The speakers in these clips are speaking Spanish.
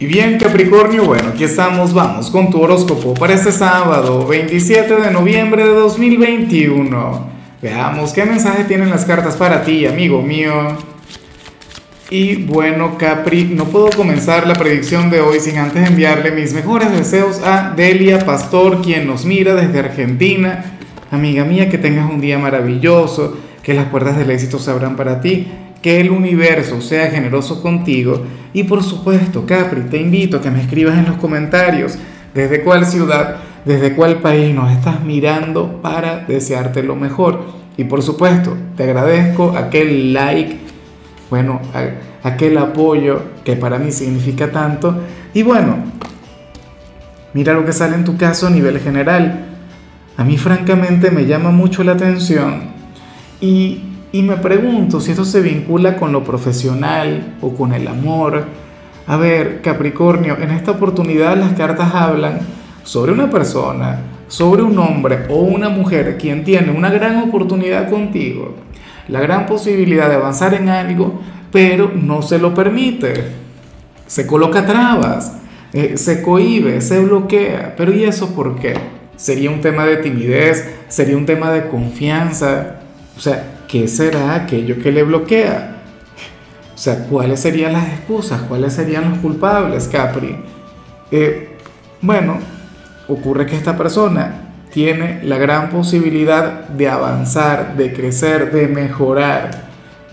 Y bien Capricornio, bueno, aquí estamos, vamos con tu horóscopo para este sábado 27 de noviembre de 2021. Veamos qué mensaje tienen las cartas para ti, amigo mío. Y bueno, Capri, no puedo comenzar la predicción de hoy sin antes enviarle mis mejores deseos a Delia Pastor, quien nos mira desde Argentina. Amiga mía, que tengas un día maravilloso, que las puertas del éxito se abran para ti que el universo sea generoso contigo y por supuesto, Capri, te invito a que me escribas en los comentarios desde cuál ciudad, desde cuál país nos estás mirando para desearte lo mejor. Y por supuesto, te agradezco aquel like, bueno, aquel apoyo que para mí significa tanto. Y bueno, mira lo que sale en tu caso a nivel general. A mí francamente me llama mucho la atención y y me pregunto si esto se vincula con lo profesional o con el amor. A ver, Capricornio, en esta oportunidad las cartas hablan sobre una persona, sobre un hombre o una mujer quien tiene una gran oportunidad contigo, la gran posibilidad de avanzar en algo, pero no se lo permite. Se coloca trabas, eh, se cohíbe, se bloquea. Pero ¿y eso por qué? ¿Sería un tema de timidez? ¿Sería un tema de confianza? O sea, ¿qué será aquello que le bloquea? O sea, ¿cuáles serían las excusas? ¿Cuáles serían los culpables, Capri? Eh, bueno, ocurre que esta persona tiene la gran posibilidad de avanzar, de crecer, de mejorar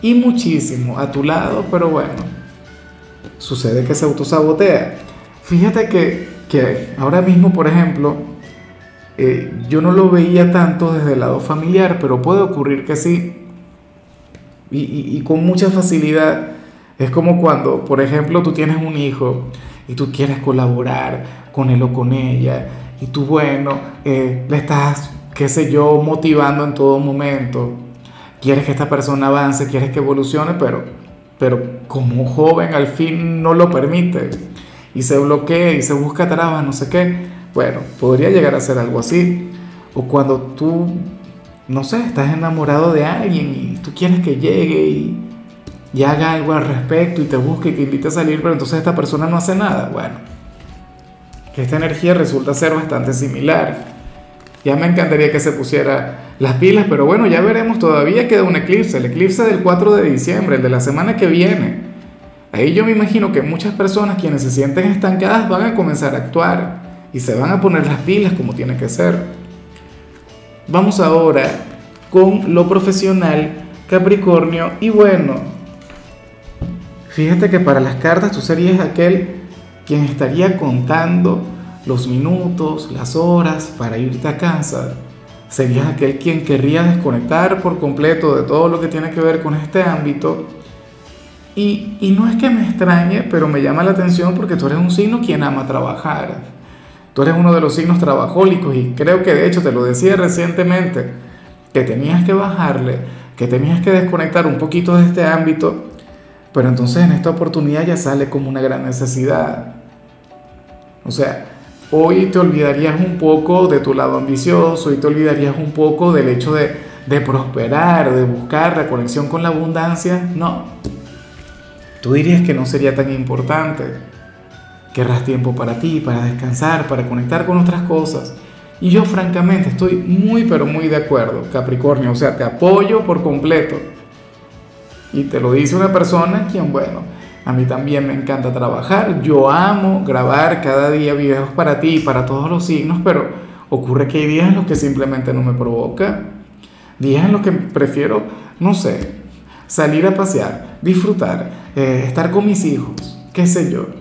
y muchísimo a tu lado, pero bueno, sucede que se autosabotea. Fíjate que, que ahora mismo, por ejemplo, eh, yo no lo veía tanto desde el lado familiar, pero puede ocurrir que sí y, con mucha facilidad. Es como cuando, por ejemplo, tú tienes un hijo y tú quieres colaborar con él o con ella y tú, bueno, eh, le estás, qué sé yo, motivando en todo momento. Quieres que esta persona avance, quieres que evolucione, pero, pero como joven al fin no lo permite y se bloquea y se busca trabas, no sé qué. Bueno, podría llegar a ser algo así. O cuando tú no sé, estás enamorado de alguien y tú quieres que llegue y, haga algo al respecto y te busque y te invite a salir, pero entonces esta persona no hace nada. Bueno, esta energía resulta ser bastante similar. Ya me encantaría que se pusiera las pilas, pero bueno, ya veremos, todavía queda un eclipse, el eclipse del 4 de diciembre, el de la semana que viene. Ahí yo me imagino que muchas personas quienes se sienten estancadas van a comenzar a actuar y se van a poner las pilas como tiene que ser. Vamos ahora con lo profesional, Capricornio. Y bueno, fíjate que para las cartas tú serías aquel quien estaría contando los minutos, las horas para irte a casa. Serías aquel quien querría desconectar por completo de todo lo que tiene que ver con este ámbito. Y, y no es que me extrañe, pero me llama la atención porque tú eres un signo quien ama trabajar Tú eres uno de los signos trabajólicos y creo que de hecho te lo decía recientemente, que tenías que bajarle, que tenías que desconectar un poquito de este ámbito, pero entonces en esta oportunidad ya sale como una gran necesidad. O sea, hoy te olvidarías un poco de tu lado ambicioso y te olvidarías un poco del hecho de, de prosperar, de buscar la conexión con la abundancia. No, tú dirías que no sería tan importante Querrás tiempo para ti, para descansar, para conectar con otras cosas. Y yo francamente estoy muy pero muy de acuerdo, Capricornio. O sea, te apoyo por completo. Y te lo dice una persona quien, bueno, a mí también me encanta trabajar. Yo amo grabar cada día videos para ti para todos los signos, pero ocurre que hay días en los que simplemente no me provoca. Días en los que prefiero, no sé, salir a pasear, disfrutar, eh, estar con mis hijos, qué sé yo.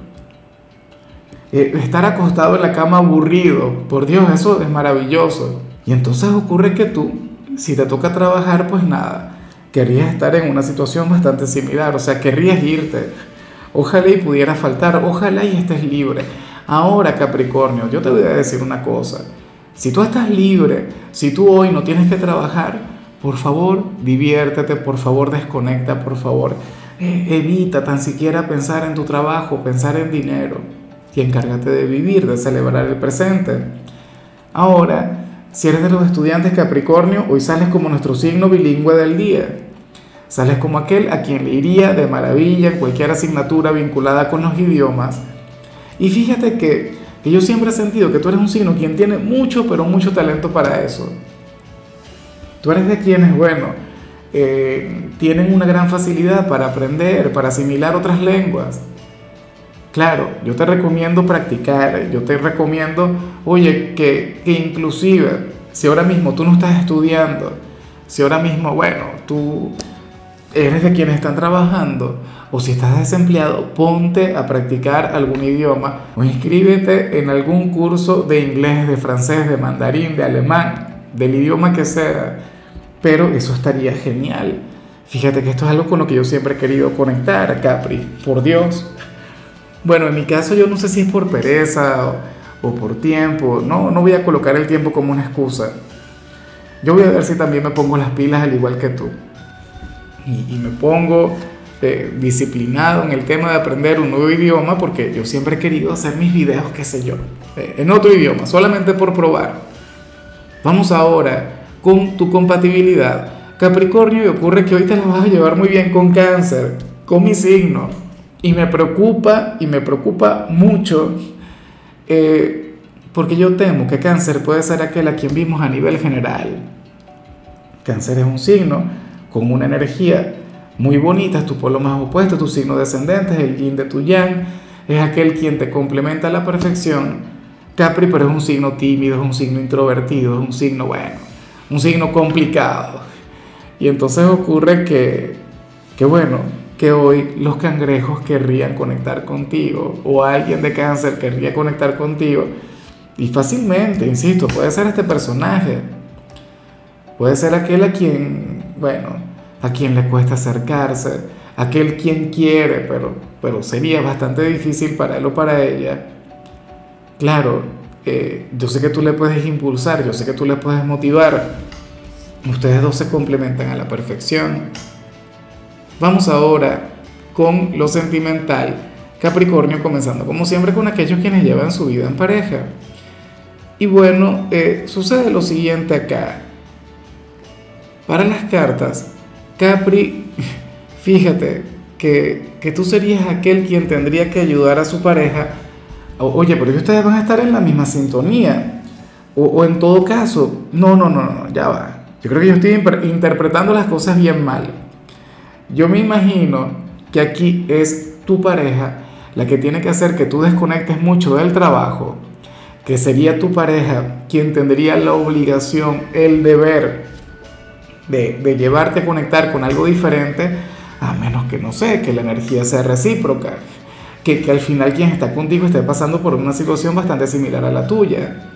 Eh, estar acostado en la cama aburrido, por Dios, eso es maravilloso. Y entonces ocurre que tú, si te toca trabajar, pues nada, querrías estar en una situación bastante similar, o sea, querrías irte. Ojalá y pudiera faltar, ojalá y estés libre. Ahora, Capricornio, yo te voy a decir una cosa. Si tú estás libre, si tú hoy no tienes que trabajar, por favor, diviértete, por favor, desconecta, por favor, eh, evita tan siquiera pensar en tu trabajo, pensar en dinero y encárgate de vivir, de celebrar el presente. Ahora, si eres de los estudiantes Capricornio, hoy sales como nuestro signo bilingüe del día. Sales como aquel a quien le iría de maravilla cualquier asignatura vinculada con los idiomas. Y fíjate que, que yo siempre he sentido que tú eres un signo quien tiene mucho, pero mucho talento para eso. Tú eres de quienes, bueno, eh, tienen una gran facilidad para aprender, para asimilar otras lenguas. Claro, yo te recomiendo practicar, yo te recomiendo, oye, que, que inclusive, si ahora mismo tú no estás estudiando, si ahora mismo, bueno, tú eres de quienes están trabajando, o si estás desempleado, ponte a practicar algún idioma o inscríbete en algún curso de inglés, de francés, de mandarín, de alemán, del idioma que sea. Pero eso estaría genial. Fíjate que esto es algo con lo que yo siempre he querido conectar, Capri, por Dios. Bueno, en mi caso yo no sé si es por pereza o, por tiempo, no, no voy a colocar el tiempo como una excusa. Yo voy a ver si también me pongo las pilas al igual que tú. Y, me pongo eh, disciplinado en el tema de aprender un nuevo idioma porque yo siempre he querido hacer mis videos, qué sé yo, eh, en otro idioma, solamente por probar. Vamos ahora con tu compatibilidad. Capricornio, y ocurre que hoy te la vas a llevar muy bien con cáncer, con mi signo. Y me preocupa, y me preocupa mucho, eh, porque yo temo que cáncer puede ser aquel a quien vimos a nivel general. Cáncer es un signo con una energía muy bonita, es tu polo más opuesto, tu signo descendente, es el yin de tu yang, es aquel quien te complementa a la perfección. Capri, pero es un signo tímido, es un signo introvertido, es un signo, bueno, un signo complicado. Y entonces ocurre que, que bueno, que hoy los cangrejos querrían conectar contigo o alguien de cáncer querría conectar contigo y fácilmente, insisto, puede ser este personaje, puede ser aquel a quien, bueno, a quien le cuesta acercarse, aquel quien quiere, pero, pero sería bastante difícil para él o para ella. Claro, eh, yo sé que tú le puedes impulsar, yo sé que tú le puedes motivar. Ustedes dos se complementan a la perfección. Vamos ahora con lo sentimental. Capricornio comenzando como siempre con aquellos quienes llevan su vida en pareja. Y bueno, eh, sucede lo siguiente acá. Para las cartas, Capri, fíjate que, que tú serías aquel quien tendría que ayudar a su pareja. Oye, pero ustedes van a estar en la misma sintonía. O, o en todo caso, no, no, no, no, ya va. Yo creo que yo estoy interpretando las cosas bien mal. Yo me imagino que aquí es tu pareja la que tiene que hacer que tú desconectes mucho del trabajo, que sería tu pareja quien tendría la obligación, el deber de, de llevarte a conectar con algo diferente, a menos que no sé, que la energía sea recíproca, que, que al final quien está contigo esté pasando por una situación bastante similar a la tuya.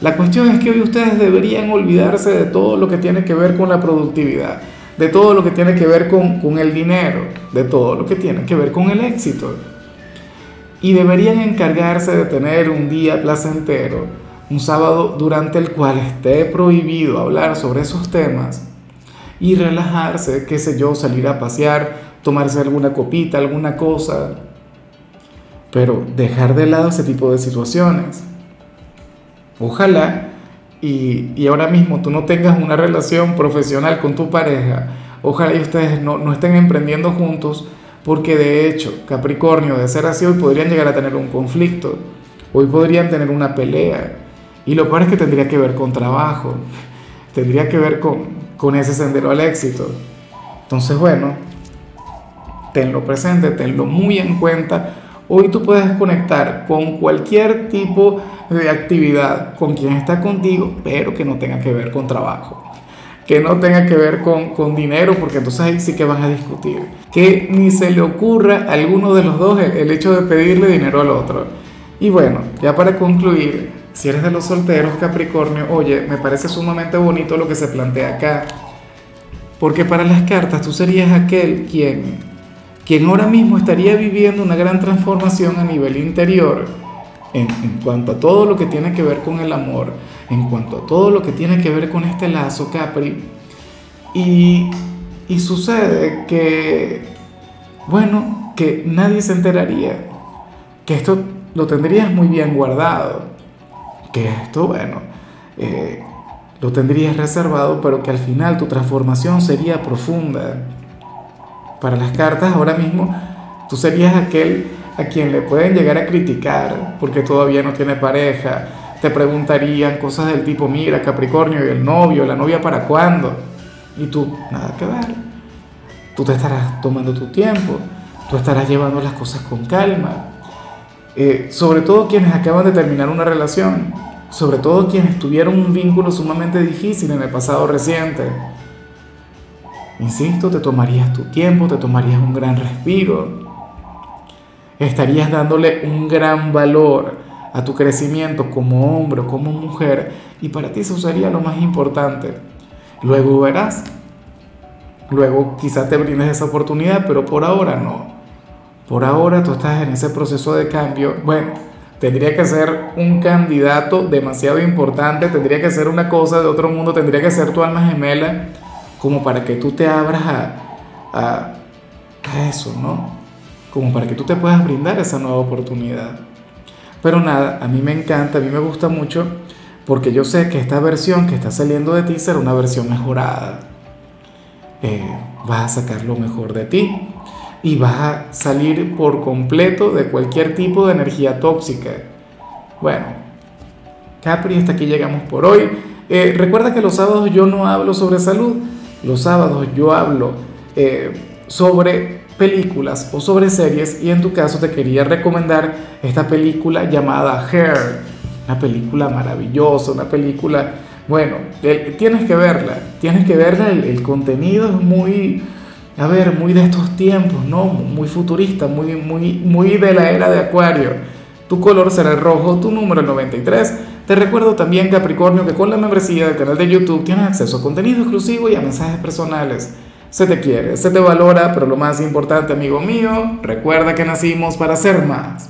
La cuestión es que hoy ustedes deberían olvidarse de todo lo que tiene que ver con la productividad de todo lo que tiene que ver con, el dinero, de todo lo que tiene que ver con el éxito. Y deberían encargarse de tener un día placentero, un sábado durante el cual esté prohibido hablar sobre esos temas y relajarse, qué sé yo, salir a pasear, tomarse alguna copita, alguna cosa, pero dejar de lado ese tipo de situaciones. Ojalá y, ahora mismo tú no tengas una relación profesional con tu pareja, ojalá y ustedes no, no estén emprendiendo juntos, porque de hecho, Capricornio, de ser así, hoy podrían llegar a tener un conflicto, hoy podrían tener una pelea, y lo peor es que tendría que ver con trabajo, tendría que ver con, con ese sendero al éxito. Entonces, bueno, tenlo presente, tenlo muy en cuenta. Hoy tú puedes conectar con cualquier tipo de actividad con quien está contigo, pero que no tenga que ver con trabajo, que no tenga que ver con, con dinero, porque entonces ahí sí que van a discutir. Que ni se le ocurra a alguno de los dos el, hecho de pedirle dinero al otro. Y bueno, ya para concluir, si eres de los solteros Capricornio, oye, me parece sumamente bonito lo que se plantea acá. Porque para las cartas tú serías aquel quien, quien ahora mismo estaría viviendo una gran transformación a nivel interior en, cuanto a todo lo que tiene que ver con el amor, en cuanto a todo lo que tiene que ver con este lazo Capri. Y, y sucede que, bueno, que nadie se enteraría, que esto lo tendrías muy bien guardado, que esto, bueno, eh, lo tendrías reservado, pero que al final tu transformación sería profunda. Para las cartas ahora mismo, tú serías aquel a quien le pueden llegar a criticar porque todavía no tiene pareja, te preguntarían cosas del tipo, mira, Capricornio y el novio, la novia para cuándo, y tú, nada que ver, tú te estarás tomando tu tiempo, tú estarás llevando las cosas con calma, eh, sobre todo quienes acaban de terminar una relación, sobre todo quienes tuvieron un vínculo sumamente difícil en el pasado reciente. Insisto, te tomarías tu tiempo, te tomarías un gran respiro, estarías dándole un gran valor a tu crecimiento como hombre o como mujer y para ti eso sería lo más importante. Luego verás, luego quizás te brindes esa oportunidad, pero por ahora no. Por ahora tú estás en ese proceso de cambio. Bueno, tendría que ser un candidato demasiado importante, tendría que ser una cosa de otro mundo, tendría que ser tu alma gemela como para que tú te abras a, a, a eso, ¿no? Como para que tú te puedas brindar esa nueva oportunidad. Pero nada, a mí me encanta, a mí me gusta mucho, porque yo sé que esta versión que está saliendo de ti será una versión mejorada. Eh, vas a sacar lo mejor de ti y vas a salir por completo de cualquier tipo de energía tóxica. Bueno, Capri, hasta aquí llegamos por hoy. Eh, recuerda que los sábados yo no hablo sobre salud, los sábados yo hablo eh, sobre películas o sobre series y en tu caso te quería recomendar esta película llamada Hair, una película maravillosa, una película, bueno, tienes que verla, tienes que verla, el, contenido es muy, a ver, muy de estos tiempos, ¿no? Muy futurista, muy, muy, muy de la era de Acuario. Tu color será el rojo, tu número el 93. Te recuerdo también, Capricornio, que con la membresía del canal de YouTube tienes acceso a contenido exclusivo y a mensajes personales. Se te quiere, se te valora, pero lo más importante, amigo mío, recuerda que nacimos para ser más.